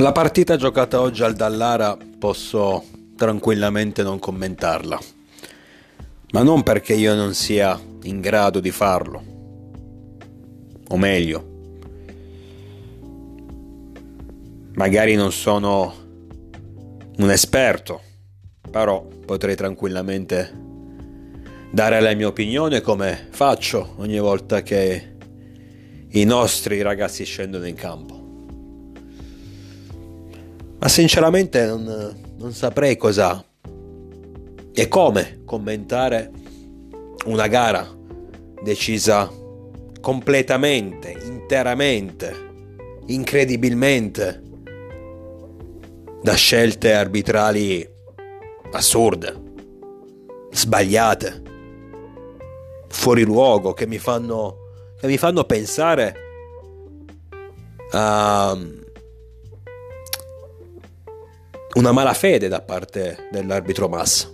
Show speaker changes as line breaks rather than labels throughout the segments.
La partita giocata oggi al Dallara posso tranquillamente non commentarla, ma non perché io non sia in grado di farlo, o meglio, magari non sono un esperto, però potrei tranquillamente dare la mia opinione come faccio ogni volta che i nostri ragazzi scendono in campo. Sinceramente non, non saprei cosa e come commentare una gara decisa completamente, interamente, incredibilmente da scelte arbitrali assurde, sbagliate, fuori luogo, che mi fanno, che mi fanno pensare a una malafede da parte dell'arbitro Massa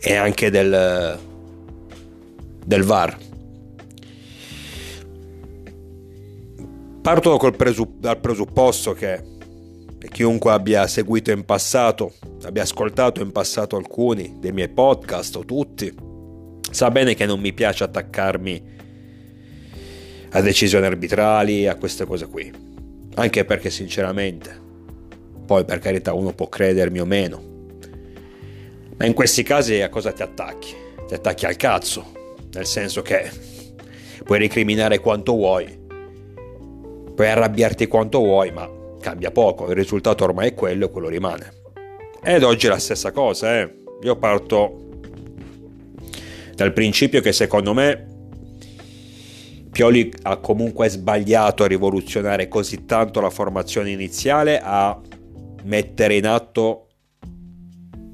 e anche del, del VAR. Parto presupp- dal presupposto che chiunque abbia seguito in passato, abbia ascoltato in passato alcuni dei miei podcast o tutti, sa bene che non mi piace attaccarmi a decisioni arbitrali, a queste cose qui. Anche perché sinceramente poi per carità uno può credermi o meno. Ma in questi casi a cosa ti attacchi? Ti attacchi al cazzo, nel senso che puoi recriminare quanto vuoi, puoi arrabbiarti quanto vuoi, ma cambia poco, il risultato ormai è quello e quello rimane. Ed oggi è la stessa cosa, eh. Io parto dal principio che secondo me Pioli ha comunque sbagliato a rivoluzionare così tanto la formazione iniziale, a mettere in atto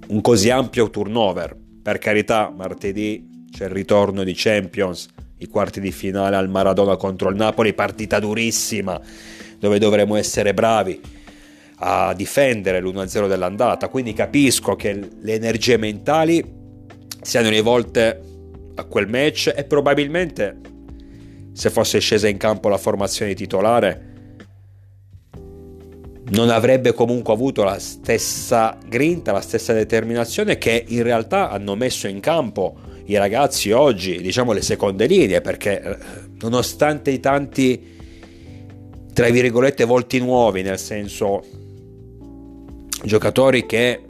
un così ampio turnover. Per carità, martedì c'è il ritorno di Champions, i quarti di finale al Maradona contro il Napoli, partita durissima dove dovremo essere bravi a difendere l'1-0 dell'andata. Quindi capisco che le energie mentali siano rivolte a quel match e probabilmente se fosse scesa in campo la formazione titolare non avrebbe comunque avuto la stessa grinta, la stessa determinazione che in realtà hanno messo in campo i ragazzi oggi, diciamo le seconde linee, perché eh, nonostante i tanti, tra virgolette, volti nuovi, nel senso giocatori che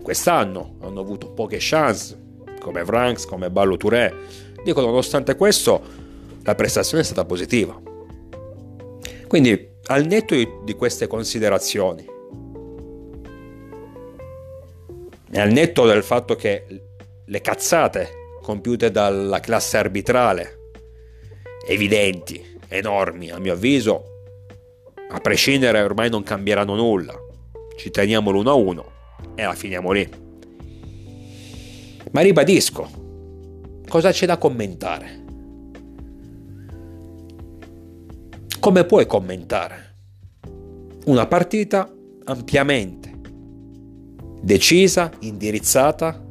quest'anno hanno avuto poche chance, come Franks, come Ballo Touré, dico nonostante questo la prestazione è stata positiva. Quindi al netto di queste considerazioni e al netto del fatto che le cazzate compiute dalla classe arbitrale evidenti, enormi a mio avviso, a prescindere ormai non cambieranno nulla. Ci teniamo l'uno a uno e la finiamo lì. Ma ribadisco, cosa c'è da commentare? Come puoi commentare una partita ampiamente decisa, indirizzata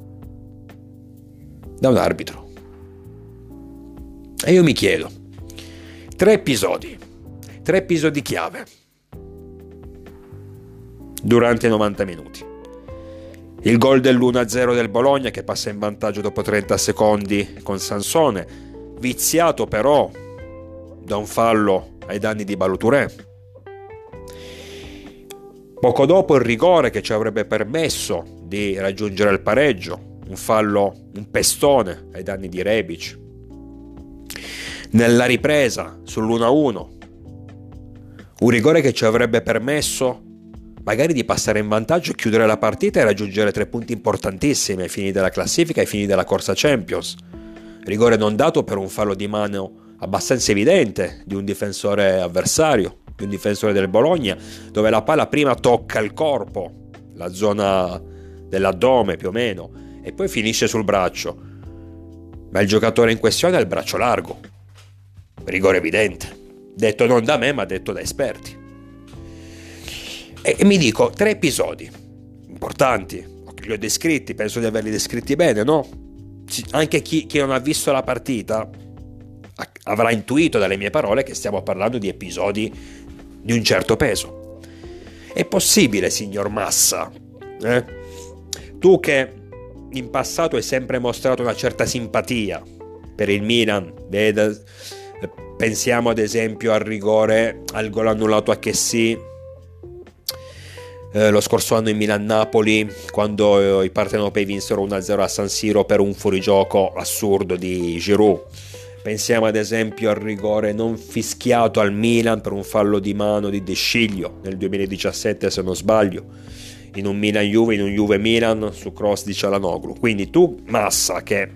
da un arbitro? E io mi chiedo, tre episodi, tre episodi chiave durante i 90 minuti. Il gol dell'1-0 del Bologna che passa in vantaggio dopo 30 secondi con Sansone, viziato però da un fallo ai danni di Baluturè. Poco dopo il rigore che ci avrebbe permesso di raggiungere il pareggio, un fallo, un pestone ai danni di Rebic. Nella ripresa sull'1-1, un rigore che ci avrebbe permesso magari di passare in vantaggio, chiudere la partita e raggiungere tre punti importantissimi ai fini della classifica e ai fini della corsa Champions. Rigore non dato per un fallo di mano abbastanza evidente di un difensore avversario, di un difensore del Bologna, dove la palla prima tocca il corpo, la zona dell'addome più o meno, e poi finisce sul braccio. Ma il giocatore in questione ha il braccio largo. Rigore evidente. Detto non da me, ma detto da esperti. E mi dico, tre episodi importanti, li ho descritti, penso di averli descritti bene, no? Anche chi, chi non ha visto la partita avrà intuito dalle mie parole che stiamo parlando di episodi di un certo peso. È possibile, signor Massa? Eh? Tu che in passato hai sempre mostrato una certa simpatia per il Milan, veda, pensiamo ad esempio al rigore, al gol annullato a Chessy eh, lo scorso anno in Milan-Napoli quando eh, i partenopei vinsero 1-0 a San Siro per un fuorigioco assurdo di Giroud. Pensiamo ad esempio al rigore non fischiato al Milan per un fallo di mano di De Sciglio nel 2017 se non sbaglio in un Milan-Juve, in un Juve-Milan su cross di Cialanoglu. Quindi tu, Massa, che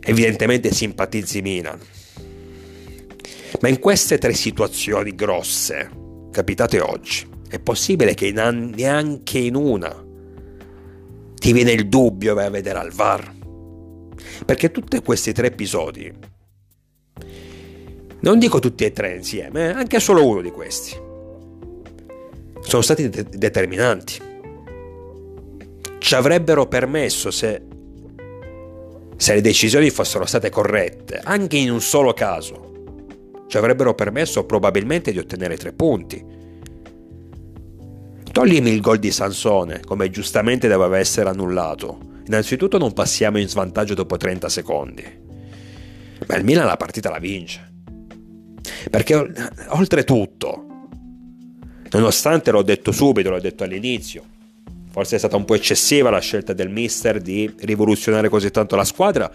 evidentemente simpatizzi Milan, ma in queste tre situazioni grosse, capitate oggi, è possibile che neanche in una ti viene il dubbio vai a vedere al VAR? Perché tutti questi tre episodi, non dico tutti e tre insieme, eh, anche solo uno di questi, sono stati de- determinanti. Ci avrebbero permesso, se, se le decisioni fossero state corrette, anche in un solo caso, ci avrebbero permesso probabilmente di ottenere tre punti. Toglimi il gol di Sansone, come giustamente doveva essere annullato. Innanzitutto non passiamo in svantaggio dopo 30 secondi. Ma il Milan la partita la vince. Perché oltretutto, Nonostante l'ho detto subito, l'ho detto all'inizio, forse è stata un po' eccessiva la scelta del mister di rivoluzionare così tanto la squadra,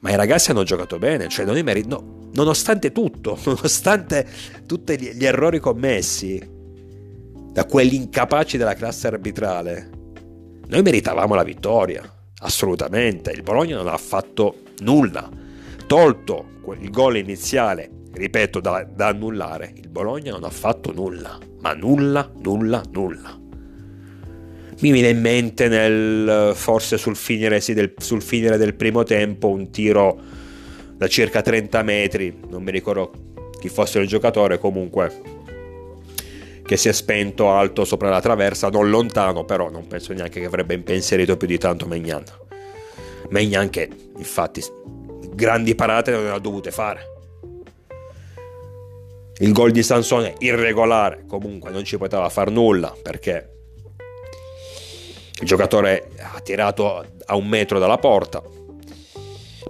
ma i ragazzi hanno giocato bene, cioè noi meri- no, nonostante tutto, nonostante tutti gli, gli errori commessi da quelli incapaci della classe arbitrale, noi meritavamo la vittoria, assolutamente, il Bologna non ha fatto nulla, tolto il gol iniziale ripeto, da, da annullare, il Bologna non ha fatto nulla, ma nulla, nulla, nulla. Mi viene in mente nel, forse sul finire, sì, del, sul finire del primo tempo un tiro da circa 30 metri, non mi ricordo chi fosse il giocatore, comunque che si è spento alto sopra la traversa, non lontano, però non penso neanche che avrebbe impensierito più di tanto Megnan. Megnan che infatti grandi parate non le ha dovute fare. Il gol di Sansone irregolare, comunque non ci poteva far nulla perché il giocatore ha tirato a un metro dalla porta.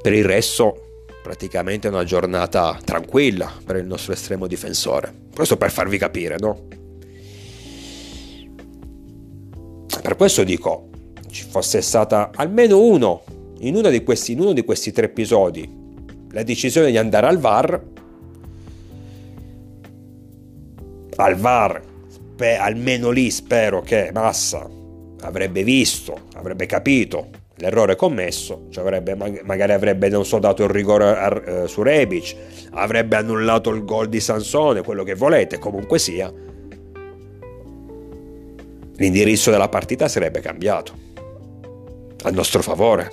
Per il resto, praticamente una giornata tranquilla per il nostro estremo difensore. Questo per farvi capire, no? Per questo dico, ci fosse stata almeno uno, in uno di questi, uno di questi tre episodi, la decisione di andare al VAR al VAR, spe- almeno lì spero che Massa avrebbe visto, avrebbe capito l'errore commesso, cioè avrebbe, magari avrebbe non so dato il rigore a, eh, su Rebic, avrebbe annullato il gol di Sansone, quello che volete, comunque sia, l'indirizzo della partita sarebbe cambiato a nostro favore.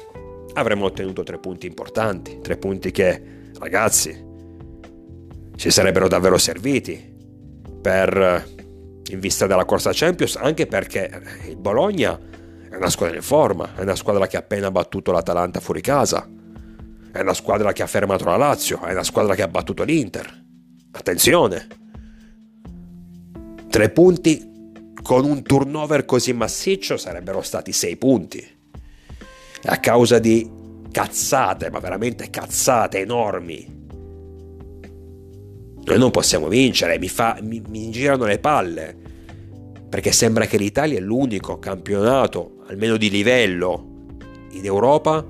Avremmo ottenuto tre punti importanti, tre punti che, ragazzi, ci sarebbero davvero serviti per, in vista della corsa Champions, anche perché il Bologna è una squadra in forma, è una squadra che ha appena battuto l'Atalanta fuori casa, è una squadra che ha fermato la Lazio, è una squadra che ha battuto l'Inter. Attenzione! Tre punti con un turnover così massiccio sarebbero stati sei punti. A causa di cazzate, ma veramente cazzate enormi noi non possiamo vincere, mi, fa, mi, mi girano le palle, perché sembra che l'Italia è l'unico campionato, almeno di livello, in Europa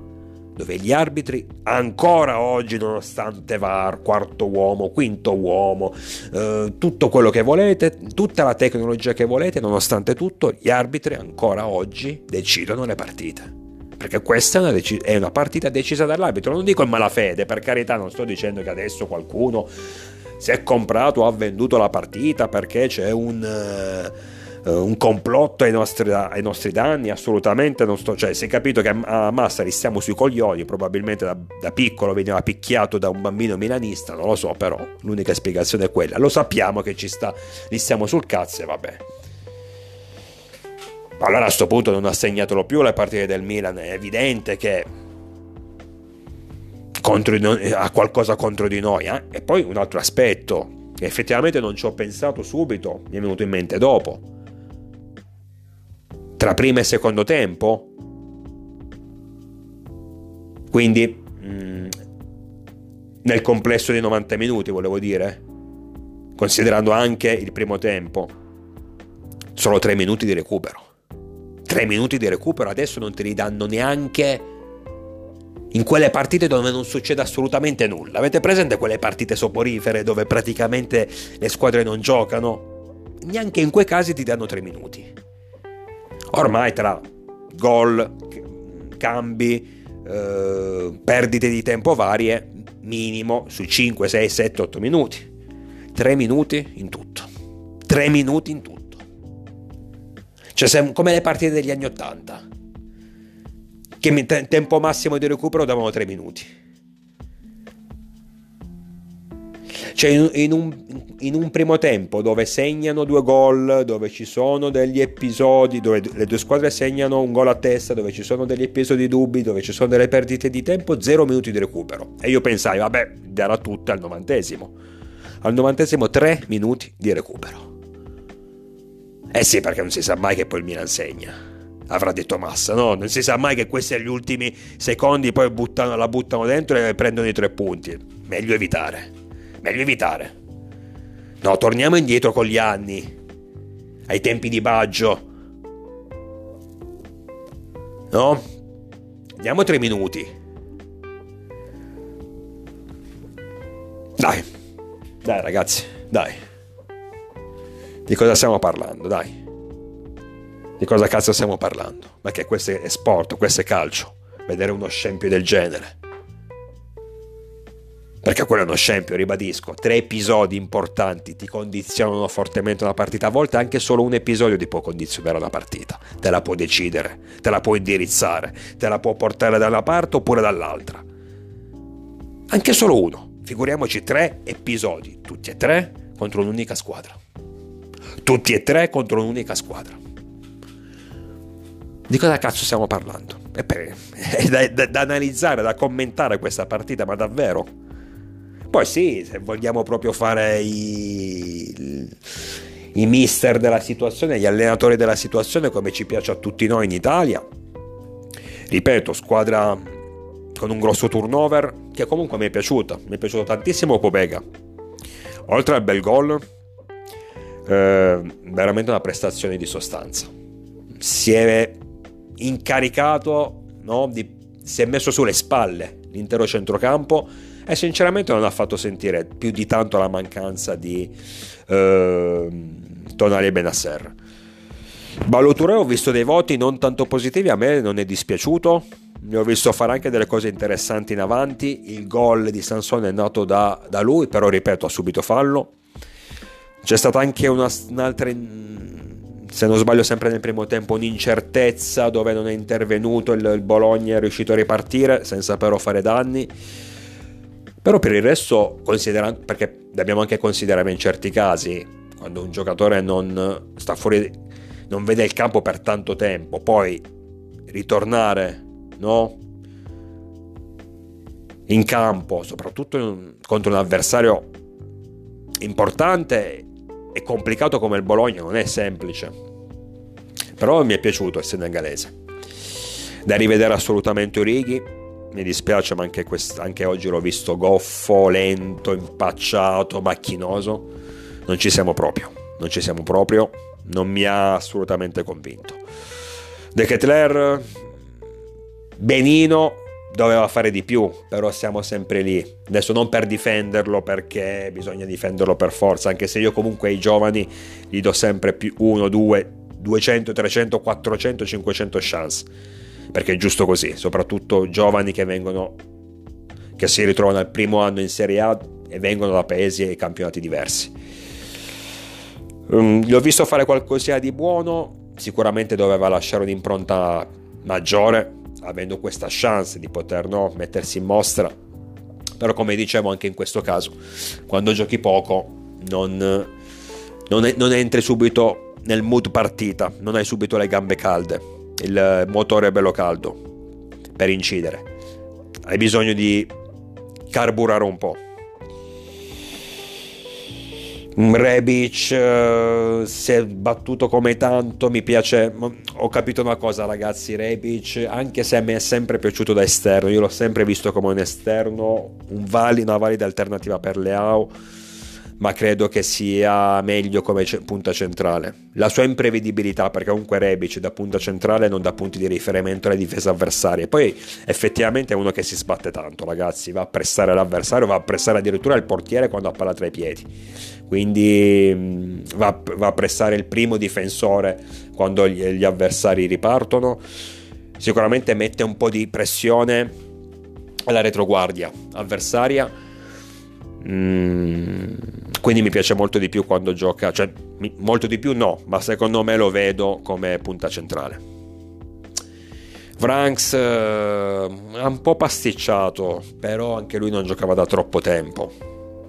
dove gli arbitri ancora oggi, nonostante VAR, quarto uomo, quinto uomo, eh, tutto quello che volete, tutta la tecnologia che volete, nonostante tutto, gli arbitri ancora oggi decidono le partite. Perché questa è una, dec- è una partita decisa dall'arbitro. Non dico in malafede, per carità, non sto dicendo che adesso qualcuno si è comprato o ha venduto la partita perché c'è un... Uh, un complotto ai nostri, ai nostri, danni, assolutamente non sto, cioè si è capito che a Massari stiamo sui coglioni, probabilmente da, da, piccolo veniva picchiato da un bambino milanista, non lo so, però l'unica spiegazione è quella, lo sappiamo che ci sta, gli stiamo sul cazzo e vabbè. Allora a questo punto non assegnatelo più le partite del Milan, è evidente che contro, ha qualcosa contro di noi. Eh? E poi un altro aspetto, che effettivamente non ci ho pensato subito, mi è venuto in mente dopo. Tra primo e secondo tempo. Quindi mm, nel complesso dei 90 minuti, volevo dire, considerando anche il primo tempo, solo 3 minuti di recupero. 3 minuti di recupero adesso non te li danno neanche in quelle partite dove non succede assolutamente nulla. Avete presente quelle partite soporifere dove praticamente le squadre non giocano? Neanche in quei casi ti danno tre minuti. Ormai tra gol, cambi, eh, perdite di tempo varie, minimo sui 5, 6, 7, 8 minuti. Tre minuti in tutto. Tre minuti in tutto. Cioè, come le partite degli anni 80 che tempo massimo di recupero davano 3 minuti. Cioè in, in, un, in, un, primo tempo dove segnano due gol, dove ci sono degli episodi, dove le due squadre segnano un gol a testa, dove ci sono degli episodi dubbi, dove ci sono delle perdite di tempo, 0 minuti di recupero. E io pensai, vabbè, darà tutte al novantesimo. Al novantesimo 3 minuti di recupero. Eh sì, perché non si sa mai che poi il Milan segna avrà detto Massa, no? Non si sa mai che questi agli ultimi secondi poi buttano, la buttano dentro e prendono i tre punti. Meglio evitare. Meglio evitare. No, torniamo indietro con gli anni. Ai tempi di Baggio. No? Diamo tre minuti. Dai. Dai ragazzi, dai. Di cosa stiamo parlando? Dai. Di cosa cazzo stiamo parlando? Ma che questo è sport, questo è calcio. Vedere uno scempio del genere. Perché quello è uno scempio, ribadisco. Tre episodi importanti ti condizionano fortemente una partita. A volte anche solo un episodio ti può condizionare una partita. Te la può decidere, te la può indirizzare, te la può portare da una parte oppure dall'altra. Anche solo uno. Figuriamoci tre episodi, tutti e tre contro un'unica squadra. Tutti e tre contro un'unica squadra. Di cosa cazzo stiamo parlando? È, per, è da, da, da, analizzare, da commentare questa partita, ma davvero? Poi sì, se vogliamo proprio fare i, i mister della situazione, gli allenatori della situazione, come ci piace a tutti noi in Italia, ripeto, squadra con un grosso turnover, che comunque mi è piaciuta, mi è piaciuto tantissimo Pobega. Oltre al bel gol, eh, veramente una prestazione di sostanza. Si è incaricato, no? di, si è messo sulle spalle l'intero centrocampo e sinceramente non ha fatto sentire più di tanto la mancanza di eh, Tonali e Benasser. Baloture ho visto dei voti non tanto positivi, a me non è dispiaciuto, ne ho visto fare anche delle cose interessanti in avanti, il gol di Sansone è nato da, da lui, però ripeto ha subito fallo. C'è stata anche una, un'altra se non sbaglio sempre nel primo tempo un'incertezza dove non è intervenuto il, il Bologna è riuscito a ripartire senza però fare danni. Però per il resto considerando perché dobbiamo anche considerare in certi casi quando un giocatore non sta fuori non vede il campo per tanto tempo poi ritornare no? In campo soprattutto contro un avversario importante è complicato come il Bologna, non è semplice. Però mi è piaciuto il senegalese. Da rivedere assolutamente Orighi, mi dispiace ma anche, quest- anche oggi l'ho visto goffo, lento, impacciato, macchinoso. Non ci siamo proprio, non ci siamo proprio, non mi ha assolutamente convinto. De Ketler, benino, doveva fare di più, però siamo sempre lì. Adesso non per difenderlo perché bisogna difenderlo per forza, anche se io comunque ai giovani gli do sempre più 1, 2, 200, 300, 400, 500 chance. Perché è giusto così, soprattutto giovani che vengono che si ritrovano al primo anno in Serie A e vengono da paesi e campionati diversi. Um, ho visto fare qualcosa di buono, sicuramente doveva lasciare un'impronta maggiore, avendo questa chance di poter no, mettersi in mostra. Però come dicevo anche in questo caso, quando giochi poco non, non, non entri subito nel mood partita, non hai subito le gambe calde, il motore è bello caldo per incidere. Hai bisogno di carburare un po'. Rebic uh, si è battuto come tanto, mi piace, ho capito una cosa ragazzi, Rebic, anche se mi è sempre piaciuto da esterno, io l'ho sempre visto come un esterno, un vali, una valida alternativa per Leao ma credo che sia meglio come punta centrale. La sua imprevedibilità, perché comunque Rebic da punta centrale non dà punti di riferimento alle difese avversarie. Poi effettivamente è uno che si sbatte tanto, ragazzi, va a pressare l'avversario, va a pressare addirittura il portiere quando ha palla tra i piedi. Quindi va, va a pressare il primo difensore quando gli, gli avversari ripartono. Sicuramente mette un po' di pressione alla retroguardia avversaria. Mm, quindi mi piace molto di più quando gioca, cioè molto di più no, ma secondo me lo vedo come punta centrale. Franks eh, è un po' pasticciato, però anche lui non giocava da troppo tempo.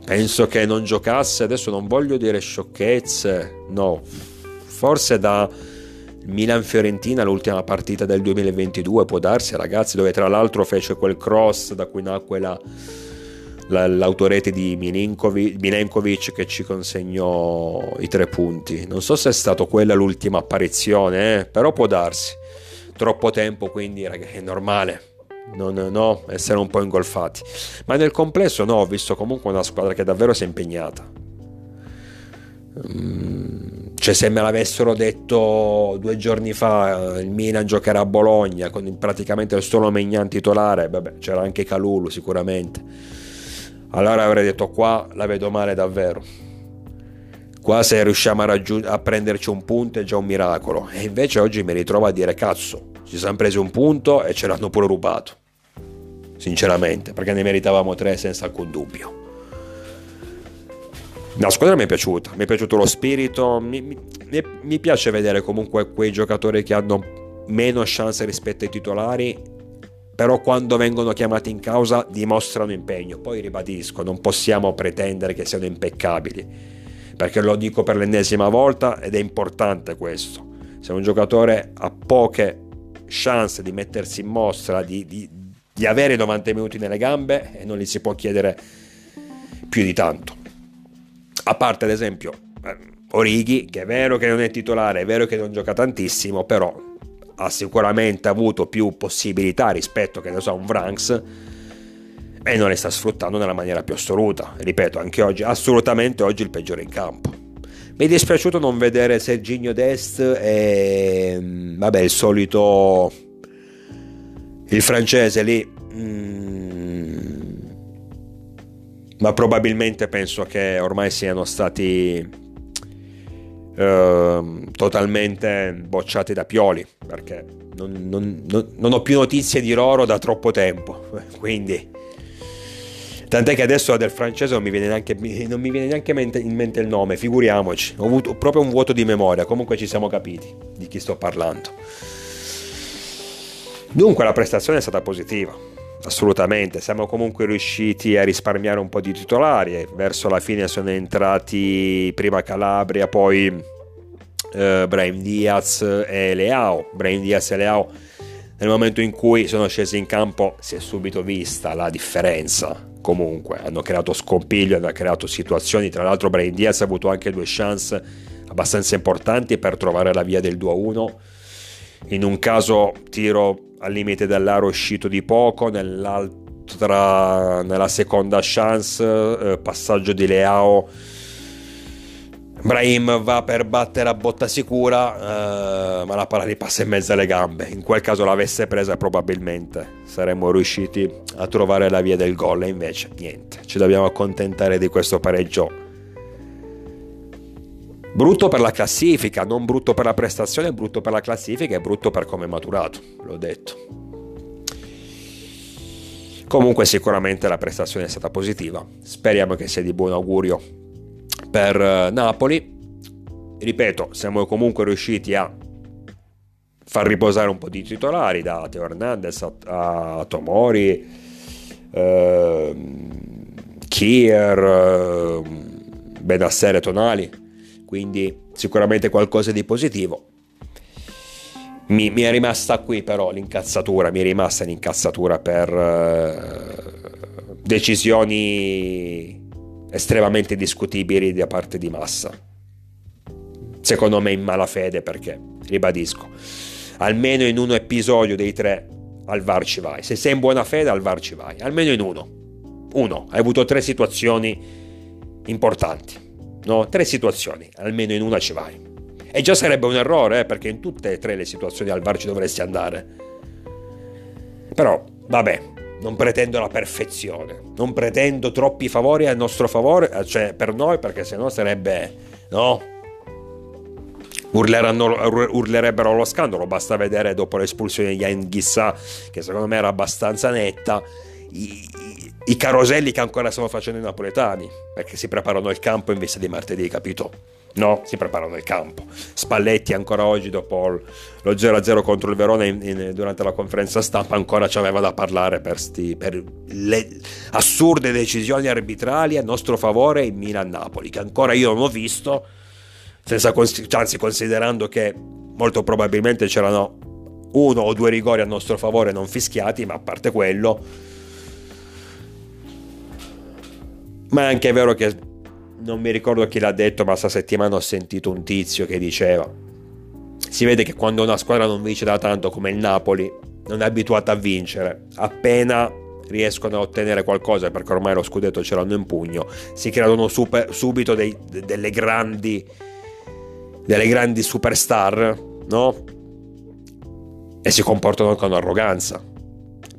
Penso che non giocasse, adesso non voglio dire sciocchezze, no, forse da Milan-Fiorentina l'ultima partita del 2022 può darsi ragazzi, dove tra l'altro fece quel cross da cui nacque la l'autorete di Milenkovic che ci consegnò i tre punti. Non so se è stata quella l'ultima apparizione, eh? però può darsi. Troppo tempo, quindi ragazzi, è normale. Non, no, essere un po' ingolfati. Ma nel complesso no, ho visto comunque una squadra che davvero si è impegnata. Mm, cioè se me l'avessero detto due giorni fa il Milan giocherà a Bologna con praticamente il solo Megnan titolare, vabbè c'era anche Calulu sicuramente allora avrei detto qua la vedo male davvero. Qua se riusciamo a, raggiung- a prenderci un punto è già un miracolo. E invece oggi mi ritrovo a dire cazzo, ci siamo presi un punto e ce l'hanno pure rubato. Sinceramente, perché ne meritavamo tre senza alcun dubbio. La squadra mi è piaciuta, mi è piaciuto lo spirito, mi, mi, mi piace vedere comunque quei giocatori che hanno meno chance rispetto ai titolari però quando vengono chiamati in causa dimostrano impegno. Poi ribadisco, non possiamo pretendere che siano impeccabili, perché lo dico per l'ennesima volta ed è importante questo. Se un giocatore ha poche chance di mettersi in mostra, di, di, di avere 90 minuti nelle gambe, e non gli si può chiedere più di tanto. A parte ad esempio eh, Orighi, che è vero che non è titolare, è vero che non gioca tantissimo, però ha sicuramente avuto più possibilità rispetto che ne so, a un Vranks e non le sta sfruttando nella maniera più assoluta. Ripeto, anche oggi, assolutamente oggi il peggiore in campo. Mi è dispiaciuto non vedere Serginio Dest e vabbè il solito il francese lì mm, ma probabilmente penso che ormai siano stati Ehm, totalmente bocciati da Pioli perché non, non, non, non, ho più notizie di loro da troppo tempo quindi. Tant'è che adesso del francese non mi viene neanche, non mi viene neanche in mente il nome figuriamoci. Ho avuto proprio un vuoto di memoria comunque ci siamo capiti di chi sto parlando. Dunque la prestazione è stata positiva Assolutamente, siamo comunque riusciti a risparmiare un po' di titolari, verso la fine sono entrati prima Calabria, poi eh, Brian Diaz e Leao. Brian Diaz e Leao nel momento in cui sono scesi in campo si è subito vista la differenza. Comunque hanno creato scompiglio, hanno creato situazioni, tra l'altro Brian Diaz ha avuto anche due chance abbastanza importanti per trovare la via del 2-1. In un caso tiro al limite dell'aro uscito di poco, nell'altra, nella seconda chance, eh, passaggio di Leao. Brahim va per battere a botta sicura, eh, ma la palla gli passa in mezzo alle gambe. In quel caso l'avesse presa probabilmente saremmo riusciti a trovare la via del gol e invece niente, ci dobbiamo accontentare di questo pareggio Brutto per la classifica, non brutto per la prestazione, brutto per la classifica e brutto per come è maturato, l'ho detto. Comunque sicuramente la prestazione è stata positiva, speriamo che sia di buon augurio per eh, Napoli. Ripeto, siamo comunque riusciti a far riposare un po' di titolari da Teo Hernandez a, a Tomori, eh, Kier, eh, Benassere Tonali quindi sicuramente qualcosa di positivo. Mi, mi, è rimasta qui però l'incazzatura, mi è rimasta l'incazzatura per uh, decisioni estremamente discutibili da parte di Massa. Secondo me in malafede perché, ribadisco, almeno in un episodio dei tre al VAR ci vai. Se sei in buona fede al VAR ci vai, almeno in uno. Uno, hai avuto tre situazioni importanti. No, tre situazioni, almeno in una ci vai. E già sarebbe un errore, eh, perché in tutte e tre le situazioni al VAR ci dovresti andare. Però, vabbè, non pretendo la perfezione, non pretendo troppi favori a nostro favore, eh, cioè per noi, perché sennò sarebbe, no? urlerebbero lo scandalo, basta vedere dopo l'espulsione di Yan Ghissà, che secondo me era abbastanza netta, i, caroselli che ancora stiamo facendo i napoletani, perché si preparano il campo in vista di martedì, capito? No, si preparano il campo. Spalletti ancora oggi dopo lo 0-0 contro il Verona in, in, durante la conferenza stampa ancora ci aveva da parlare per, sti, per le assurde decisioni arbitrali a nostro favore in Milan-Napoli, che ancora io non ho visto, senza, anzi considerando che molto probabilmente c'erano uno o due rigori a nostro favore non fischiati, ma a parte quello... Ma è anche vero che non mi ricordo chi l'ha detto, ma sta settimana ho sentito un tizio che diceva: Si vede che quando una squadra non vince da tanto come il Napoli, non è abituata a vincere. Appena riescono a ottenere qualcosa, perché ormai lo scudetto ce l'hanno in pugno, si creano super, subito dei, delle grandi. delle grandi superstar, no? E si comportano con arroganza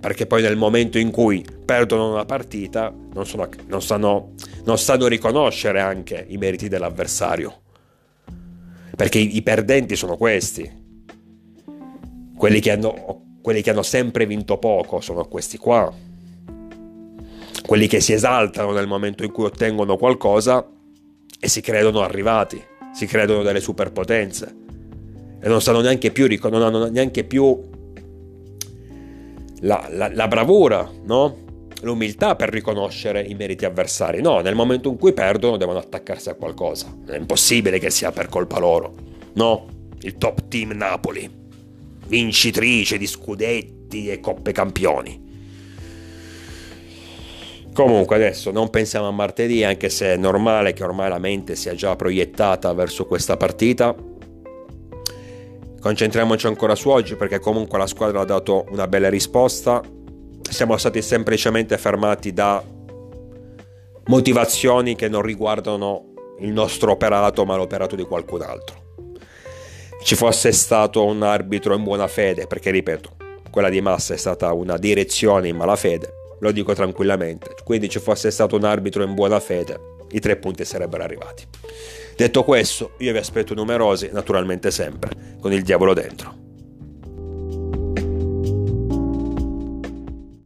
perché poi nel momento in cui perdono una partita non, sono, non, sanno, non sanno riconoscere anche i meriti dell'avversario. Perché i, i perdenti sono questi. Quelli che, hanno, quelli che hanno sempre vinto poco sono questi qua. Quelli che si esaltano nel momento in cui ottengono qualcosa e si credono arrivati, si credono delle superpotenze e non sanno neanche più, non hanno neanche più la, la, la bravura, no? l'umiltà per riconoscere i meriti avversari. No, nel momento in cui perdono devono attaccarsi a qualcosa. È impossibile che sia per colpa loro. No, il top team Napoli, vincitrice di scudetti e coppe campioni. Comunque adesso non pensiamo a martedì, anche se è normale che ormai la mente sia già proiettata verso questa partita Concentriamoci ancora su oggi perché comunque la squadra ha dato una bella risposta. Siamo stati semplicemente fermati da motivazioni che non riguardano il nostro operato ma l'operato di qualcun altro. Ci fosse stato un arbitro in buona fede, perché ripeto, quella di Massa è stata una direzione in malafede, lo dico tranquillamente. Quindi ci fosse stato un arbitro in buona fede, i tre punti sarebbero arrivati. Detto questo, io vi aspetto numerosi, naturalmente sempre, con il diavolo dentro.